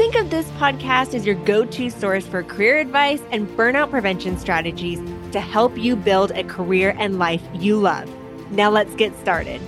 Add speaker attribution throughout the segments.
Speaker 1: Think of this podcast as your go to source for career advice and burnout prevention strategies to help you build a career and life you love. Now let's get started.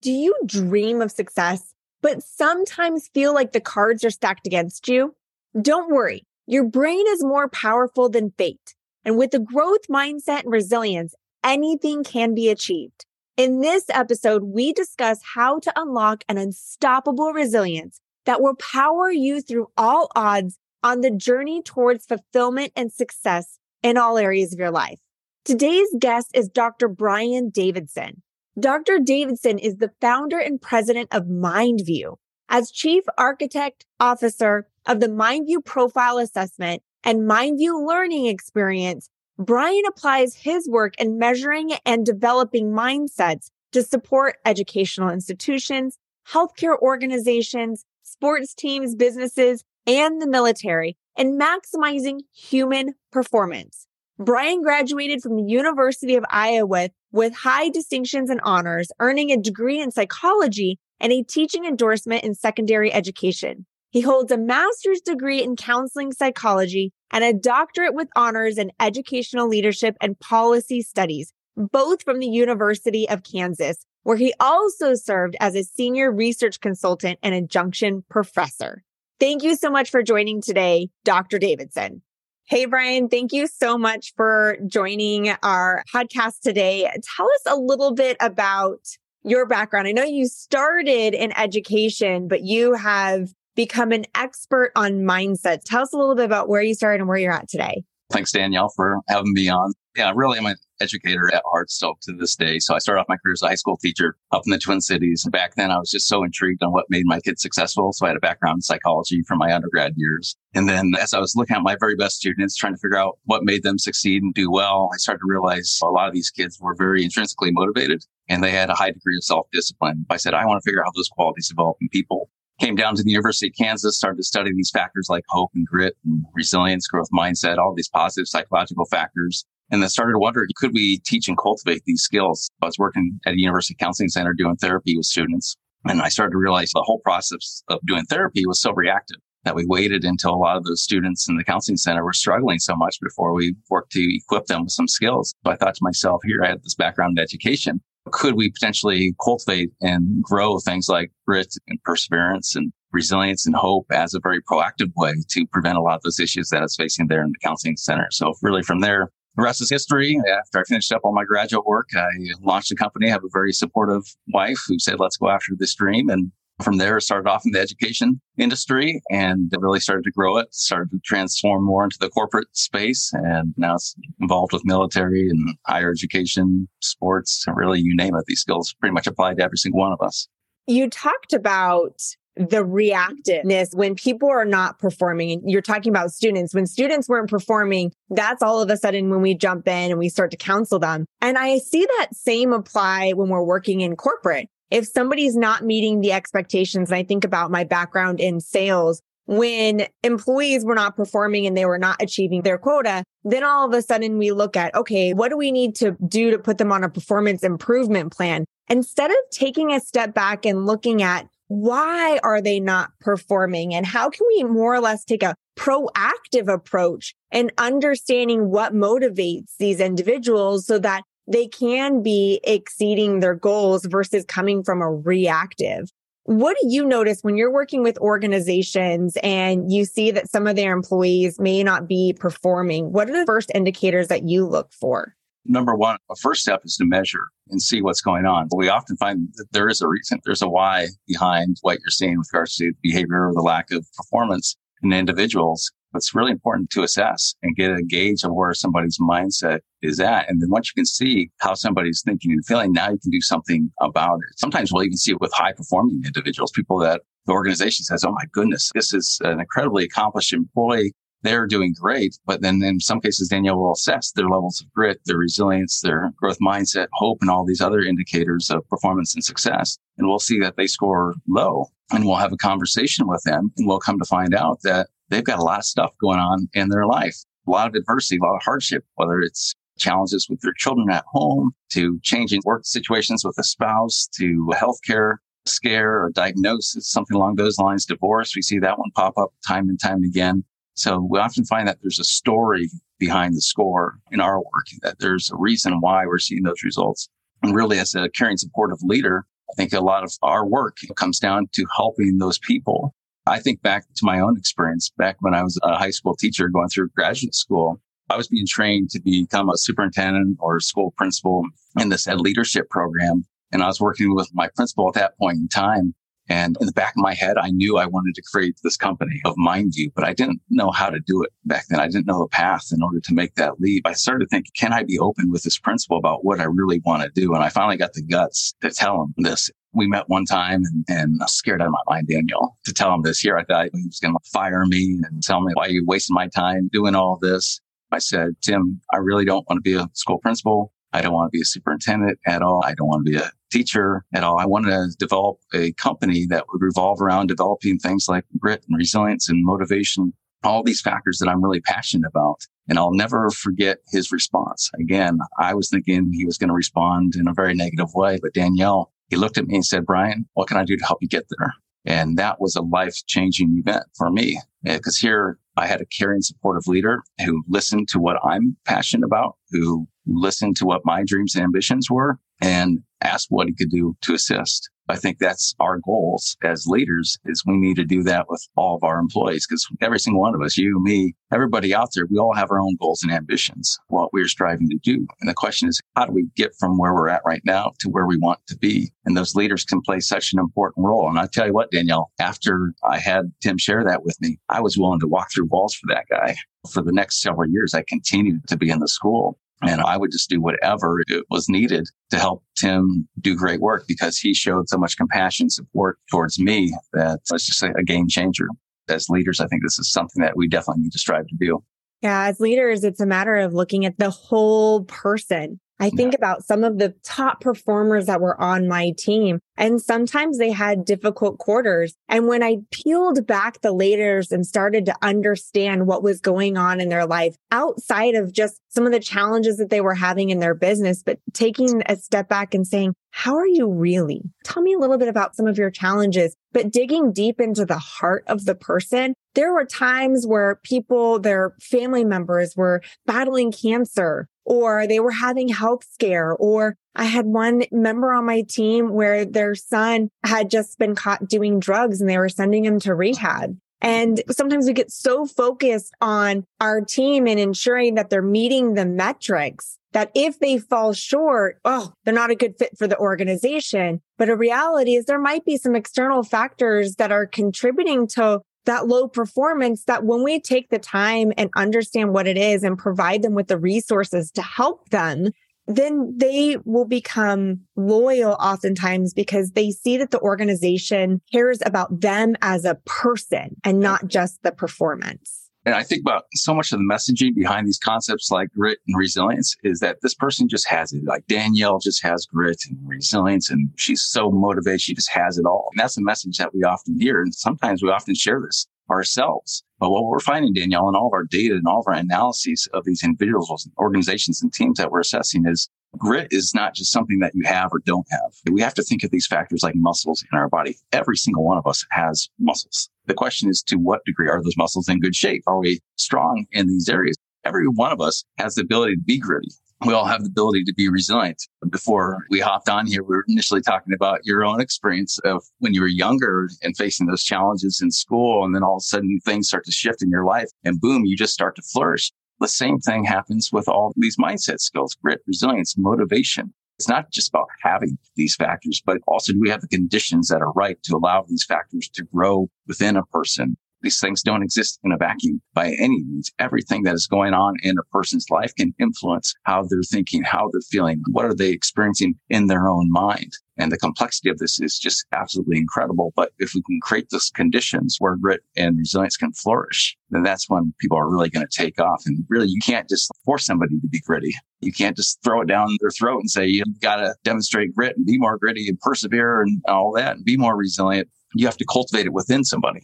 Speaker 1: Do you dream of success, but sometimes feel like the cards are stacked against you? Don't worry, your brain is more powerful than fate. And with a growth mindset and resilience, anything can be achieved. In this episode, we discuss how to unlock an unstoppable resilience that will power you through all odds on the journey towards fulfillment and success in all areas of your life. Today's guest is Dr. Brian Davidson. Dr. Davidson is the founder and president of MindView. As chief architect officer of the MindView profile assessment and MindView learning experience, Brian applies his work in measuring and developing mindsets to support educational institutions, healthcare organizations, sports teams, businesses, and the military and maximizing human performance. Brian graduated from the University of Iowa with high distinctions and honors, earning a degree in psychology and a teaching endorsement in secondary education. He holds a master's degree in counseling psychology and a doctorate with honors in educational leadership and policy studies, both from the University of Kansas, where he also served as a senior research consultant and adjunction professor. Thank you so much for joining today, Dr. Davidson. Hey, Brian, thank you so much for joining our podcast today. Tell us a little bit about your background. I know you started in education, but you have become an expert on mindset. Tell us a little bit about where you started and where you're at today.
Speaker 2: Thanks, Danielle, for having me on. Yeah, really, I'm an educator at heart still to this day. So I started off my career as a high school teacher up in the Twin Cities. Back then, I was just so intrigued on what made my kids successful. So I had a background in psychology from my undergrad years. And then as I was looking at my very best students, trying to figure out what made them succeed and do well, I started to realize a lot of these kids were very intrinsically motivated and they had a high degree of self-discipline. I said, I want to figure out how those qualities develop in people came down to the University of Kansas, started to study these factors like hope and grit and resilience, growth mindset, all these positive psychological factors. And then started to wonder, could we teach and cultivate these skills? I was working at a university counseling center doing therapy with students. And I started to realize the whole process of doing therapy was so reactive that we waited until a lot of those students in the counseling center were struggling so much before we worked to equip them with some skills. So I thought to myself, here I had this background in education could we potentially cultivate and grow things like grit and perseverance and resilience and hope as a very proactive way to prevent a lot of those issues that I was facing there in the counseling center. So really from there, the rest is history. After I finished up all my graduate work, I launched a company. I have a very supportive wife who said, let's go after this dream. And from there, started off in the education industry and really started to grow it, started to transform more into the corporate space. And now it's involved with military and higher education, sports, really you name it. These skills pretty much apply to every single one of us.
Speaker 1: You talked about the reactiveness when people are not performing you're talking about students when students weren't performing that's all of a sudden when we jump in and we start to counsel them and i see that same apply when we're working in corporate if somebody's not meeting the expectations, and I think about my background in sales, when employees were not performing and they were not achieving their quota, then all of a sudden we look at, okay, what do we need to do to put them on a performance improvement plan? Instead of taking a step back and looking at why are they not performing and how can we more or less take a proactive approach and understanding what motivates these individuals so that they can be exceeding their goals versus coming from a reactive. What do you notice when you're working with organizations and you see that some of their employees may not be performing? What are the first indicators that you look for?
Speaker 2: Number one, a first step is to measure and see what's going on. But we often find that there is a reason, there's a why behind what you're seeing with regards to behavior or the lack of performance in individuals it's really important to assess and get a gauge of where somebody's mindset is at. And then once you can see how somebody's thinking and feeling, now you can do something about it. Sometimes we'll even see it with high performing individuals, people that the organization says, Oh my goodness, this is an incredibly accomplished employee. they're doing great. But then in some cases, Danielle will assess their levels of grit, their resilience, their growth mindset, hope, and all these other indicators of performance and success. And we'll see that they score low and we'll have a conversation with them and we'll come to find out that they've got a lot of stuff going on in their life, a lot of adversity, a lot of hardship, whether it's challenges with their children at home to changing work situations with a spouse to healthcare scare or diagnosis, something along those lines, divorce. We see that one pop up time and time again. So we often find that there's a story behind the score in our work, that there's a reason why we're seeing those results. And really, as a caring supportive leader, I think a lot of our work comes down to helping those people. I think back to my own experience back when I was a high school teacher going through graduate school. I was being trained to become a superintendent or school principal in this ed leadership program. And I was working with my principal at that point in time. And in the back of my head, I knew I wanted to create this company of MindView, but I didn't know how to do it back then. I didn't know the path in order to make that leap. I started thinking, can I be open with this principal about what I really want to do? And I finally got the guts to tell him this. We met one time and, and I was scared out of my mind, Daniel, to tell him this here. I thought he was going to fire me and tell me why you wasting my time doing all this. I said, Tim, I really don't want to be a school principal. I don't want to be a superintendent at all. I don't want to be a teacher at all. I want to develop a company that would revolve around developing things like grit and resilience and motivation, all these factors that I'm really passionate about. And I'll never forget his response. Again, I was thinking he was going to respond in a very negative way, but Danielle, he looked at me and said, Brian, what can I do to help you get there? And that was a life changing event for me eh, because here I had a caring, supportive leader who listened to what I'm passionate about, who listened to what my dreams and ambitions were and asked what he could do to assist. I think that's our goals as leaders is we need to do that with all of our employees because every single one of us, you, me, everybody out there, we all have our own goals and ambitions, what we're striving to do. And the question is, how do we get from where we're at right now to where we want to be? And those leaders can play such an important role. And I tell you what, Danielle, after I had Tim share that with me, I was willing to walk through walls for that guy. For the next several years, I continued to be in the school and I would just do whatever it was needed to help Tim do great work because he showed so much compassion, support towards me that it's just a game changer. As leaders, I think this is something that we definitely need to strive to do.
Speaker 1: Yeah, as leaders, it's a matter of looking at the whole person I think yeah. about some of the top performers that were on my team, and sometimes they had difficult quarters. And when I peeled back the layers and started to understand what was going on in their life outside of just some of the challenges that they were having in their business, but taking a step back and saying, how are you really? Tell me a little bit about some of your challenges, but digging deep into the heart of the person. There were times where people, their family members were battling cancer or they were having health scare or I had one member on my team where their son had just been caught doing drugs and they were sending him to rehab. And sometimes we get so focused on our team and ensuring that they're meeting the metrics that if they fall short, oh, they're not a good fit for the organization. But a reality is there might be some external factors that are contributing to that low performance that when we take the time and understand what it is and provide them with the resources to help them, then they will become loyal oftentimes because they see that the organization cares about them as a person and not just the performance.
Speaker 2: And I think about so much of the messaging behind these concepts like grit and resilience is that this person just has it. Like Danielle just has grit and resilience and she's so motivated. She just has it all. And that's a message that we often hear. And sometimes we often share this ourselves. But what we're finding, Danielle, in all of our data and all of our analyses of these individuals, organizations and teams that we're assessing is grit is not just something that you have or don't have. We have to think of these factors like muscles in our body. Every single one of us has muscles. The question is to what degree are those muscles in good shape? Are we strong in these areas? Every one of us has the ability to be gritty. We all have the ability to be resilient. Before we hopped on here, we were initially talking about your own experience of when you were younger and facing those challenges in school. And then all of a sudden things start to shift in your life and boom, you just start to flourish. The same thing happens with all these mindset skills, grit, resilience, motivation. It's not just about having these factors, but also do we have the conditions that are right to allow these factors to grow within a person? These things don't exist in a vacuum by any means. Everything that is going on in a person's life can influence how they're thinking, how they're feeling, what are they experiencing in their own mind. And the complexity of this is just absolutely incredible. But if we can create those conditions where grit and resilience can flourish, then that's when people are really going to take off. And really, you can't just force somebody to be gritty. You can't just throw it down their throat and say, you've got to demonstrate grit and be more gritty and persevere and all that and be more resilient. You have to cultivate it within somebody.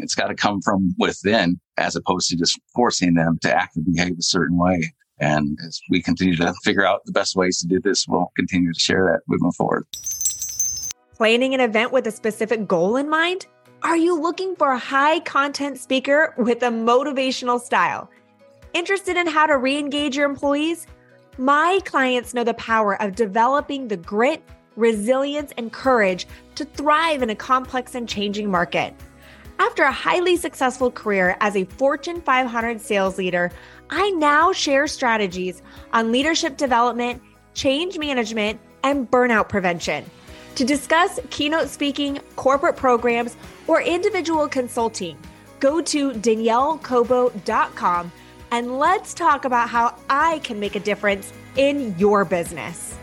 Speaker 2: It's got to come from within as opposed to just forcing them to act and behave a certain way. And as we continue to figure out the best ways to do this, we'll continue to share that moving forward.
Speaker 1: Planning an event with a specific goal in mind? Are you looking for a high content speaker with a motivational style? Interested in how to re engage your employees? My clients know the power of developing the grit, resilience, and courage to thrive in a complex and changing market. After a highly successful career as a Fortune 500 sales leader, I now share strategies on leadership development, change management, and burnout prevention. To discuss keynote speaking, corporate programs, or individual consulting, go to daniellecobo.com and let's talk about how I can make a difference in your business.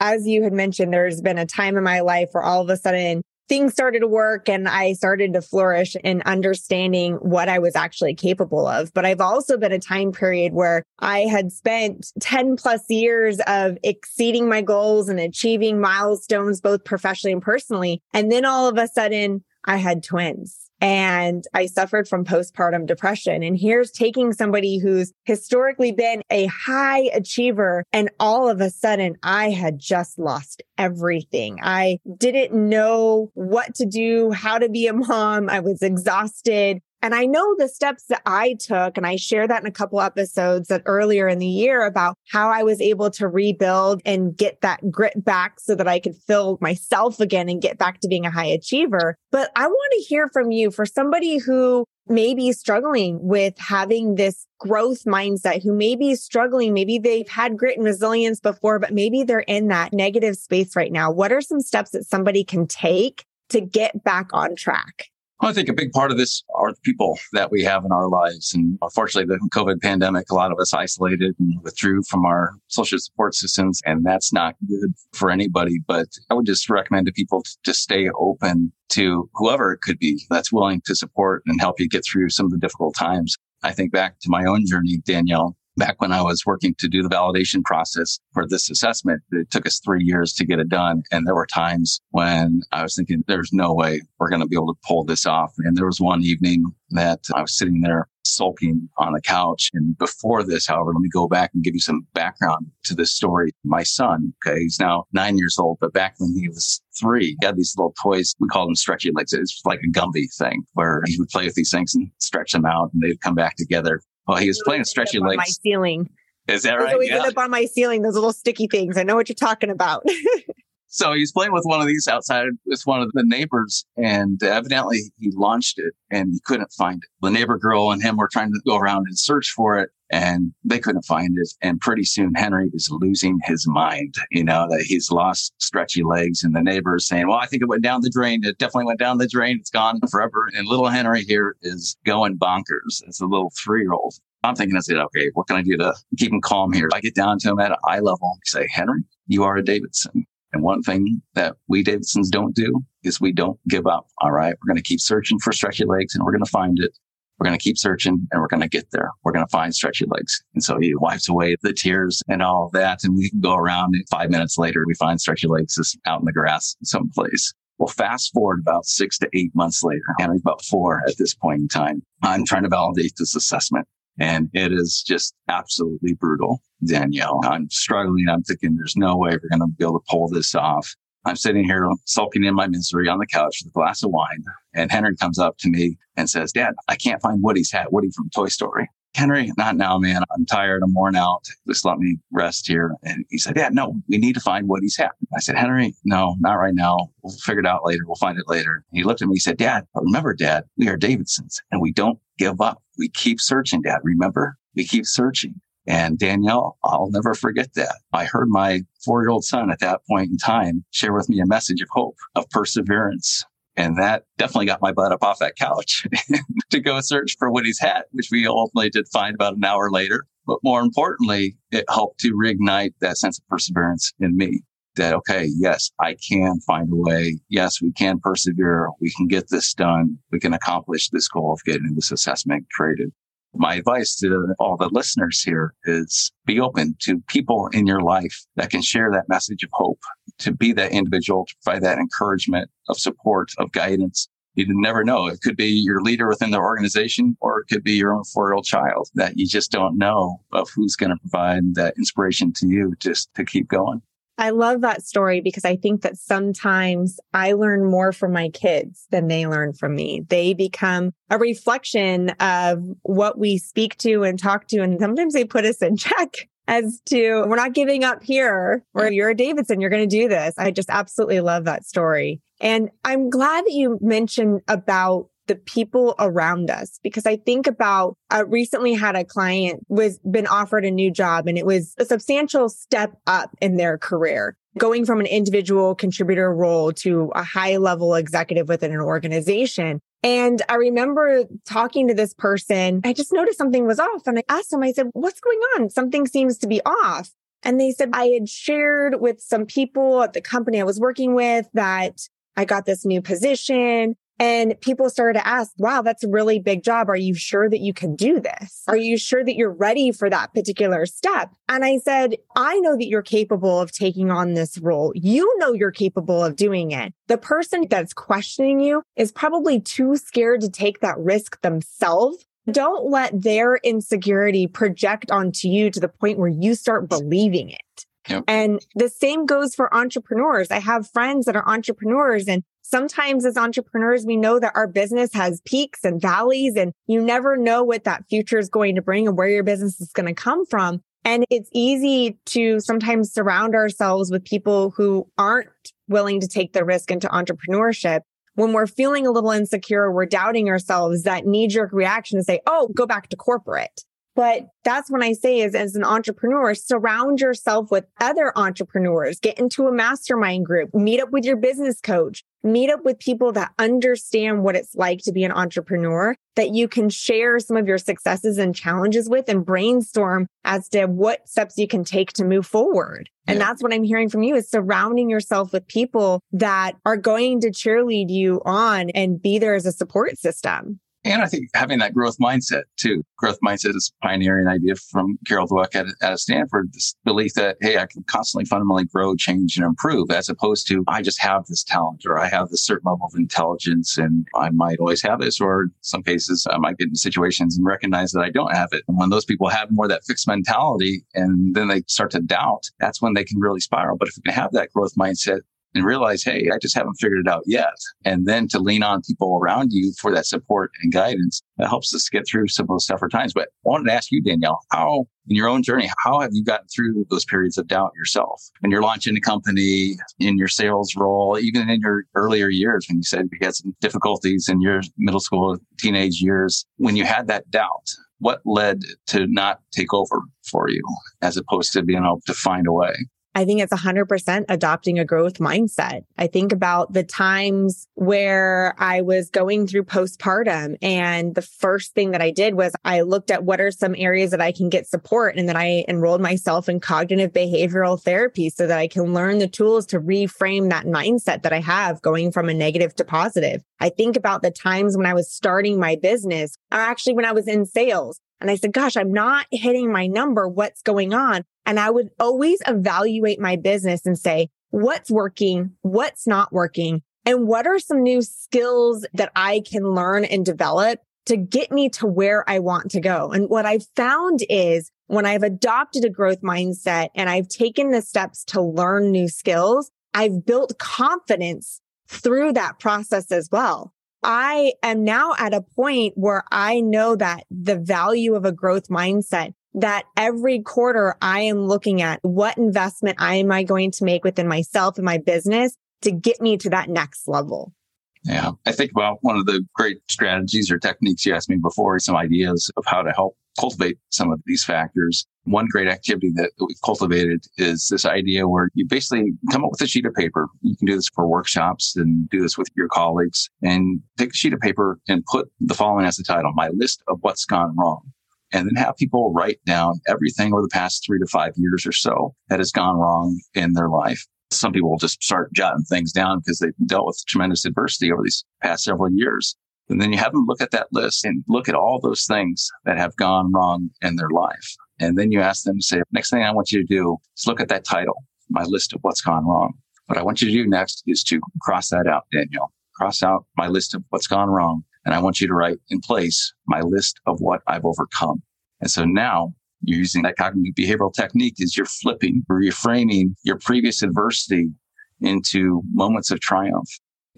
Speaker 1: As you had mentioned, there's been a time in my life where all of a sudden things started to work and I started to flourish in understanding what I was actually capable of. But I've also been a time period where I had spent 10 plus years of exceeding my goals and achieving milestones, both professionally and personally. And then all of a sudden I had twins and I suffered from postpartum depression. And here's taking somebody who's historically been a high achiever. And all of a sudden I had just lost everything. I didn't know what to do, how to be a mom. I was exhausted. And I know the steps that I took, and I share that in a couple episodes that earlier in the year about how I was able to rebuild and get that grit back so that I could fill myself again and get back to being a high achiever. But I want to hear from you for somebody who may be struggling with having this growth mindset, who may be struggling. Maybe they've had grit and resilience before, but maybe they're in that negative space right now. What are some steps that somebody can take to get back on track?
Speaker 2: I think a big part of this are the people that we have in our lives. And unfortunately, the COVID pandemic, a lot of us isolated and withdrew from our social support systems. And that's not good for anybody. But I would just recommend to people to stay open to whoever it could be that's willing to support and help you get through some of the difficult times. I think back to my own journey, Danielle, back when I was working to do the validation process for this assessment, it took us three years to get it done. And there were times when I was thinking, there's no way we're going to be able to pull this off. And there was one evening that I was sitting there sulking on the couch. And before this, however, let me go back and give you some background to this story. My son, okay, he's now nine years old, but back when he was three, he had these little toys. We called them stretchy legs. It's like a Gumby thing where he would play with these things and stretch them out and they'd come back together. Well, he was playing stretchy legs.
Speaker 1: my ceiling.
Speaker 2: Is that right?
Speaker 1: always
Speaker 2: Yeah.
Speaker 1: end up on my ceiling, those little sticky things. I know what you're talking about.
Speaker 2: So he's playing with one of these outside with one of the neighbors, and evidently he launched it and he couldn't find it. The neighbor girl and him were trying to go around and search for it, and they couldn't find it. And pretty soon Henry is losing his mind, you know, that he's lost stretchy legs. And the neighbor is saying, Well, I think it went down the drain. It definitely went down the drain. It's gone forever. And little Henry here is going bonkers as a little three year old. I'm thinking, I said, okay, what can I do to keep him calm here? I get down to him at eye level, and say, Henry, you are a Davidson. And one thing that we Davidsons don't do is we don't give up. All right. We're going to keep searching for stretchy legs and we're going to find it. We're going to keep searching and we're going to get there. We're going to find stretchy legs. And so he wipes away the tears and all that. And we can go around and five minutes later, we find stretchy legs just out in the grass someplace. Well, fast forward about six to eight months later, Henry's about four at this point in time. I'm trying to validate this assessment. And it is just absolutely brutal, Danielle. I'm struggling. I'm thinking there's no way we're going to be able to pull this off. I'm sitting here sulking in my misery on the couch with a glass of wine. And Henry comes up to me and says, Dad, I can't find Woody's hat. Woody from Toy Story. Henry, not now, man. I'm tired. I'm worn out. Just let me rest here. And he said, Dad, no, we need to find Woody's hat. I said, Henry, no, not right now. We'll figure it out later. We'll find it later. He looked at me. He said, Dad, remember, Dad, we are Davidsons and we don't give up. We keep searching, Dad. Remember, we keep searching. And Danielle, I'll never forget that. I heard my four year old son at that point in time share with me a message of hope, of perseverance. And that definitely got my butt up off that couch to go search for Woody's hat, which we ultimately did find about an hour later. But more importantly, it helped to reignite that sense of perseverance in me that, okay, yes, I can find a way. Yes, we can persevere. We can get this done. We can accomplish this goal of getting this assessment created. My advice to all the listeners here is be open to people in your life that can share that message of hope, to be that individual, to provide that encouragement of support, of guidance. You never know. It could be your leader within the organization, or it could be your own four year old child that you just don't know of who's going to provide that inspiration to you just to keep going.
Speaker 1: I love that story because I think that sometimes I learn more from my kids than they learn from me. They become a reflection of what we speak to and talk to. And sometimes they put us in check as to we're not giving up here or you're a Davidson, you're going to do this. I just absolutely love that story. And I'm glad that you mentioned about the people around us because I think about I recently had a client was been offered a new job and it was a substantial step up in their career going from an individual contributor role to a high level executive within an organization. And I remember talking to this person. I just noticed something was off and I asked them, I said, what's going on? Something seems to be off. And they said, I had shared with some people at the company I was working with that I got this new position and people started to ask, wow, that's a really big job. Are you sure that you can do this? Are you sure that you're ready for that particular step? And I said, I know that you're capable of taking on this role. You know you're capable of doing it. The person that's questioning you is probably too scared to take that risk themselves. Don't let their insecurity project onto you to the point where you start believing it. Yep. And the same goes for entrepreneurs. I have friends that are entrepreneurs and sometimes as entrepreneurs, we know that our business has peaks and valleys and you never know what that future is going to bring and where your business is going to come from. And it's easy to sometimes surround ourselves with people who aren't willing to take the risk into entrepreneurship. When we're feeling a little insecure, we're doubting ourselves, that knee jerk reaction to say, Oh, go back to corporate. But that's when I say is as an entrepreneur, surround yourself with other entrepreneurs, get into a mastermind group, meet up with your business coach, meet up with people that understand what it's like to be an entrepreneur that you can share some of your successes and challenges with and brainstorm as to what steps you can take to move forward. And that's what I'm hearing from you is surrounding yourself with people that are going to cheerlead you on and be there as a support system.
Speaker 2: And I think having that growth mindset too. Growth mindset is a pioneering idea from Carol Dweck at, at Stanford. This belief that, hey, I can constantly fundamentally grow, change, and improve as opposed to I just have this talent or I have this certain level of intelligence and I might always have this. Or in some cases, I might get into situations and recognize that I don't have it. And when those people have more that fixed mentality and then they start to doubt, that's when they can really spiral. But if you can have that growth mindset, and realize, hey, I just haven't figured it out yet. And then to lean on people around you for that support and guidance that helps us get through some of those tougher times. But I wanted to ask you, Danielle, how in your own journey, how have you gotten through those periods of doubt yourself? When you're launching a company, in your sales role, even in your earlier years, when you said you had some difficulties in your middle school, teenage years, when you had that doubt, what led to not take over for you as opposed to being able to find a way?
Speaker 1: I think it's 100% adopting a growth mindset. I think about the times where I was going through postpartum and the first thing that I did was I looked at what are some areas that I can get support and then I enrolled myself in cognitive behavioral therapy so that I can learn the tools to reframe that mindset that I have going from a negative to positive. I think about the times when I was starting my business or actually when I was in sales and I said, gosh, I'm not hitting my number. What's going on? And I would always evaluate my business and say, what's working? What's not working? And what are some new skills that I can learn and develop to get me to where I want to go? And what I've found is when I've adopted a growth mindset and I've taken the steps to learn new skills, I've built confidence through that process as well. I am now at a point where I know that the value of a growth mindset that every quarter I am looking at what investment am I going to make within myself and my business to get me to that next level.
Speaker 2: Yeah. I think about one of the great strategies or techniques you asked me before, some ideas of how to help cultivate some of these factors. One great activity that we've cultivated is this idea where you basically come up with a sheet of paper. You can do this for workshops and do this with your colleagues and take a sheet of paper and put the following as the title, my list of what's gone wrong. And then have people write down everything over the past three to five years or so that has gone wrong in their life. Some people will just start jotting things down because they've dealt with tremendous adversity over these past several years. And then you have them look at that list and look at all those things that have gone wrong in their life. And then you ask them to say, next thing I want you to do is look at that title, my list of what's gone wrong. What I want you to do next is to cross that out, Danielle. Cross out my list of what's gone wrong. And I want you to write in place my list of what I've overcome. And so now you're using that cognitive behavioral technique is you're flipping, reframing your previous adversity into moments of triumph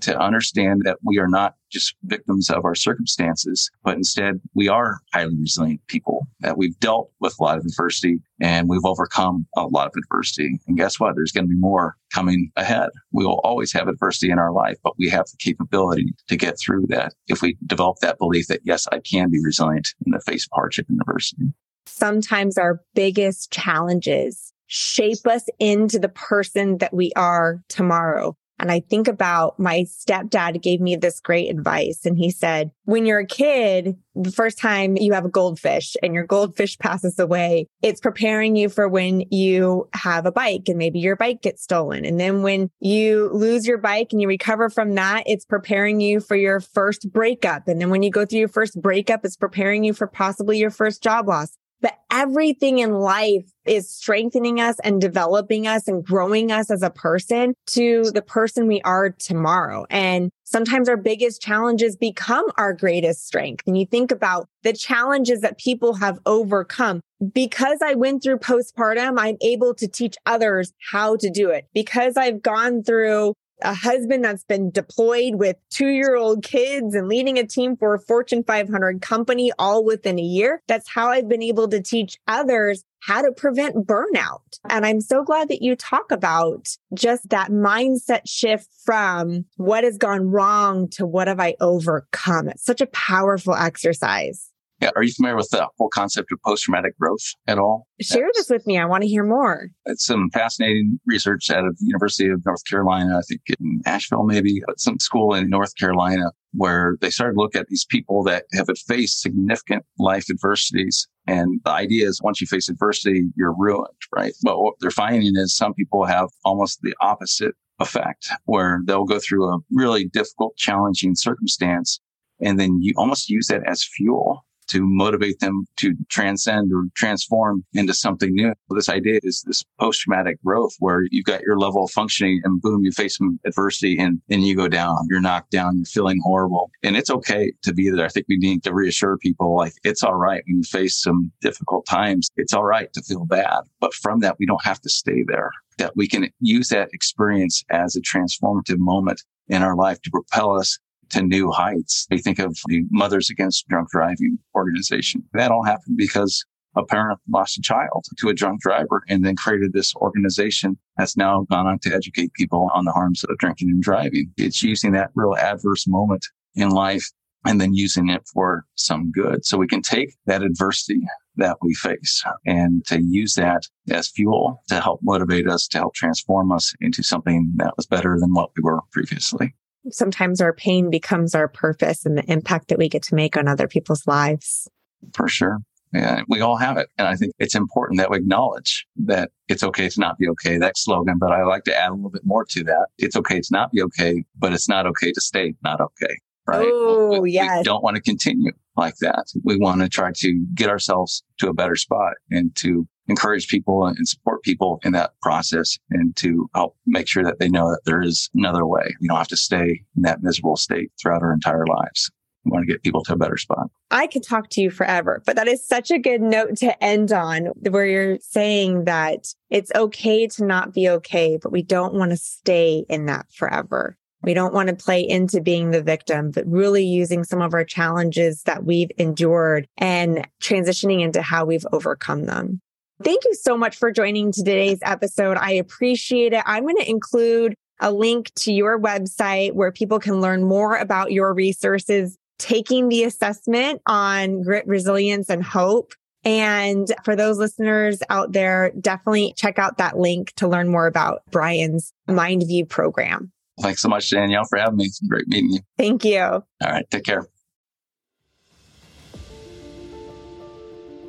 Speaker 2: to understand that we are not just victims of our circumstances, but instead we are highly resilient people, that we've dealt with a lot of adversity and we've overcome a lot of adversity. And guess what? There's going to be more coming ahead. We will always have adversity in our life, but we have the capability to get through that if we develop that belief that, yes, I can be resilient in the face of hardship and adversity.
Speaker 1: Sometimes our biggest challenges shape us into the person that we are tomorrow. And I think about my stepdad gave me this great advice. And he said, when you're a kid, the first time you have a goldfish and your goldfish passes away, it's preparing you for when you have a bike and maybe your bike gets stolen. And then when you lose your bike and you recover from that, it's preparing you for your first breakup. And then when you go through your first breakup, it's preparing you for possibly your first job loss but everything in life is strengthening us and developing us and growing us as a person to the person we are tomorrow. And sometimes our biggest challenges become our greatest strength. And you think about the challenges that people have overcome. Because I went through postpartum, I'm able to teach others how to do it. Because I've gone through a husband that's been deployed with two year old kids and leading a team for a Fortune 500 company all within a year. That's how I've been able to teach others how to prevent burnout. And I'm so glad that you talk about just that mindset shift from what has gone wrong to what have I overcome. It's such a powerful exercise.
Speaker 2: Yeah. Are you familiar with the whole concept of post traumatic growth at all?
Speaker 1: Share this with me. I want to hear more.
Speaker 2: It's some fascinating research out of the University of North Carolina, I think in Asheville, maybe some school in North Carolina, where they started to look at these people that have faced significant life adversities. And the idea is once you face adversity, you're ruined, right? But what they're finding is some people have almost the opposite effect where they'll go through a really difficult, challenging circumstance. And then you almost use that as fuel to motivate them to transcend or transform into something new. This idea is this post traumatic growth where you've got your level of functioning and boom, you face some adversity and then you go down, you're knocked down, you're feeling horrible. And it's okay to be there. I think we need to reassure people like it's all right when you face some difficult times. It's all right to feel bad. But from that, we don't have to stay there that we can use that experience as a transformative moment in our life to propel us to new heights. They think of the Mothers Against Drunk Driving organization. That all happened because a parent lost a child to a drunk driver and then created this organization that's now gone on to educate people on the harms of drinking and driving. It's using that real adverse moment in life and then using it for some good. So we can take that adversity that we face and to use that as fuel to help motivate us, to help transform us into something that was better than what we were previously
Speaker 1: sometimes our pain becomes our purpose and the impact that we get to make on other people's lives.
Speaker 2: For sure. Yeah, we all have it. And I think it's important that we acknowledge that it's okay to not be okay. That slogan, but I like to add a little bit more to that. It's okay to not be okay, but it's not okay to stay not okay. Right.
Speaker 1: Oh, we, yes.
Speaker 2: We don't want to continue like that. We want to try to get ourselves to a better spot and to encourage people and support people in that process and to help make sure that they know that there is another way. We don't have to stay in that miserable state throughout our entire lives. We want to get people to a better spot.
Speaker 1: I could talk to you forever, but that is such a good note to end on where you're saying that it's okay to not be okay, but we don't want to stay in that forever. We don't want to play into being the victim, but really using some of our challenges that we've endured and transitioning into how we've overcome them. Thank you so much for joining today's episode. I appreciate it. I'm going to include a link to your website where people can learn more about your resources, taking the assessment on grit, resilience, and hope. And for those listeners out there, definitely check out that link to learn more about Brian's MindView program.
Speaker 2: Thanks so much, Danielle, for having me. It's been great meeting you.
Speaker 1: Thank you.
Speaker 2: All right. Take care.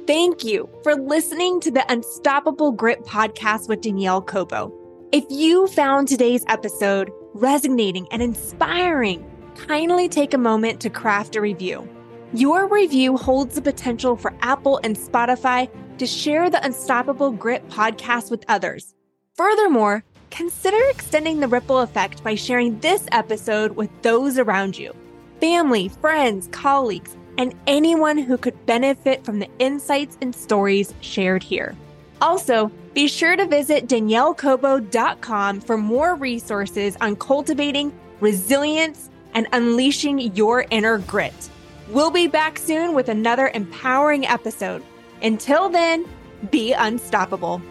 Speaker 1: Thank you for listening to the Unstoppable Grit podcast with Danielle Cobo. If you found today's episode resonating and inspiring, kindly take a moment to craft a review. Your review holds the potential for Apple and Spotify to share the Unstoppable Grit podcast with others. Furthermore, consider extending the ripple effect by sharing this episode with those around you family, friends, colleagues, and anyone who could benefit from the insights and stories shared here. Also, be sure to visit daniellecobo.com for more resources on cultivating resilience and unleashing your inner grit. We'll be back soon with another empowering episode. Until then, be unstoppable.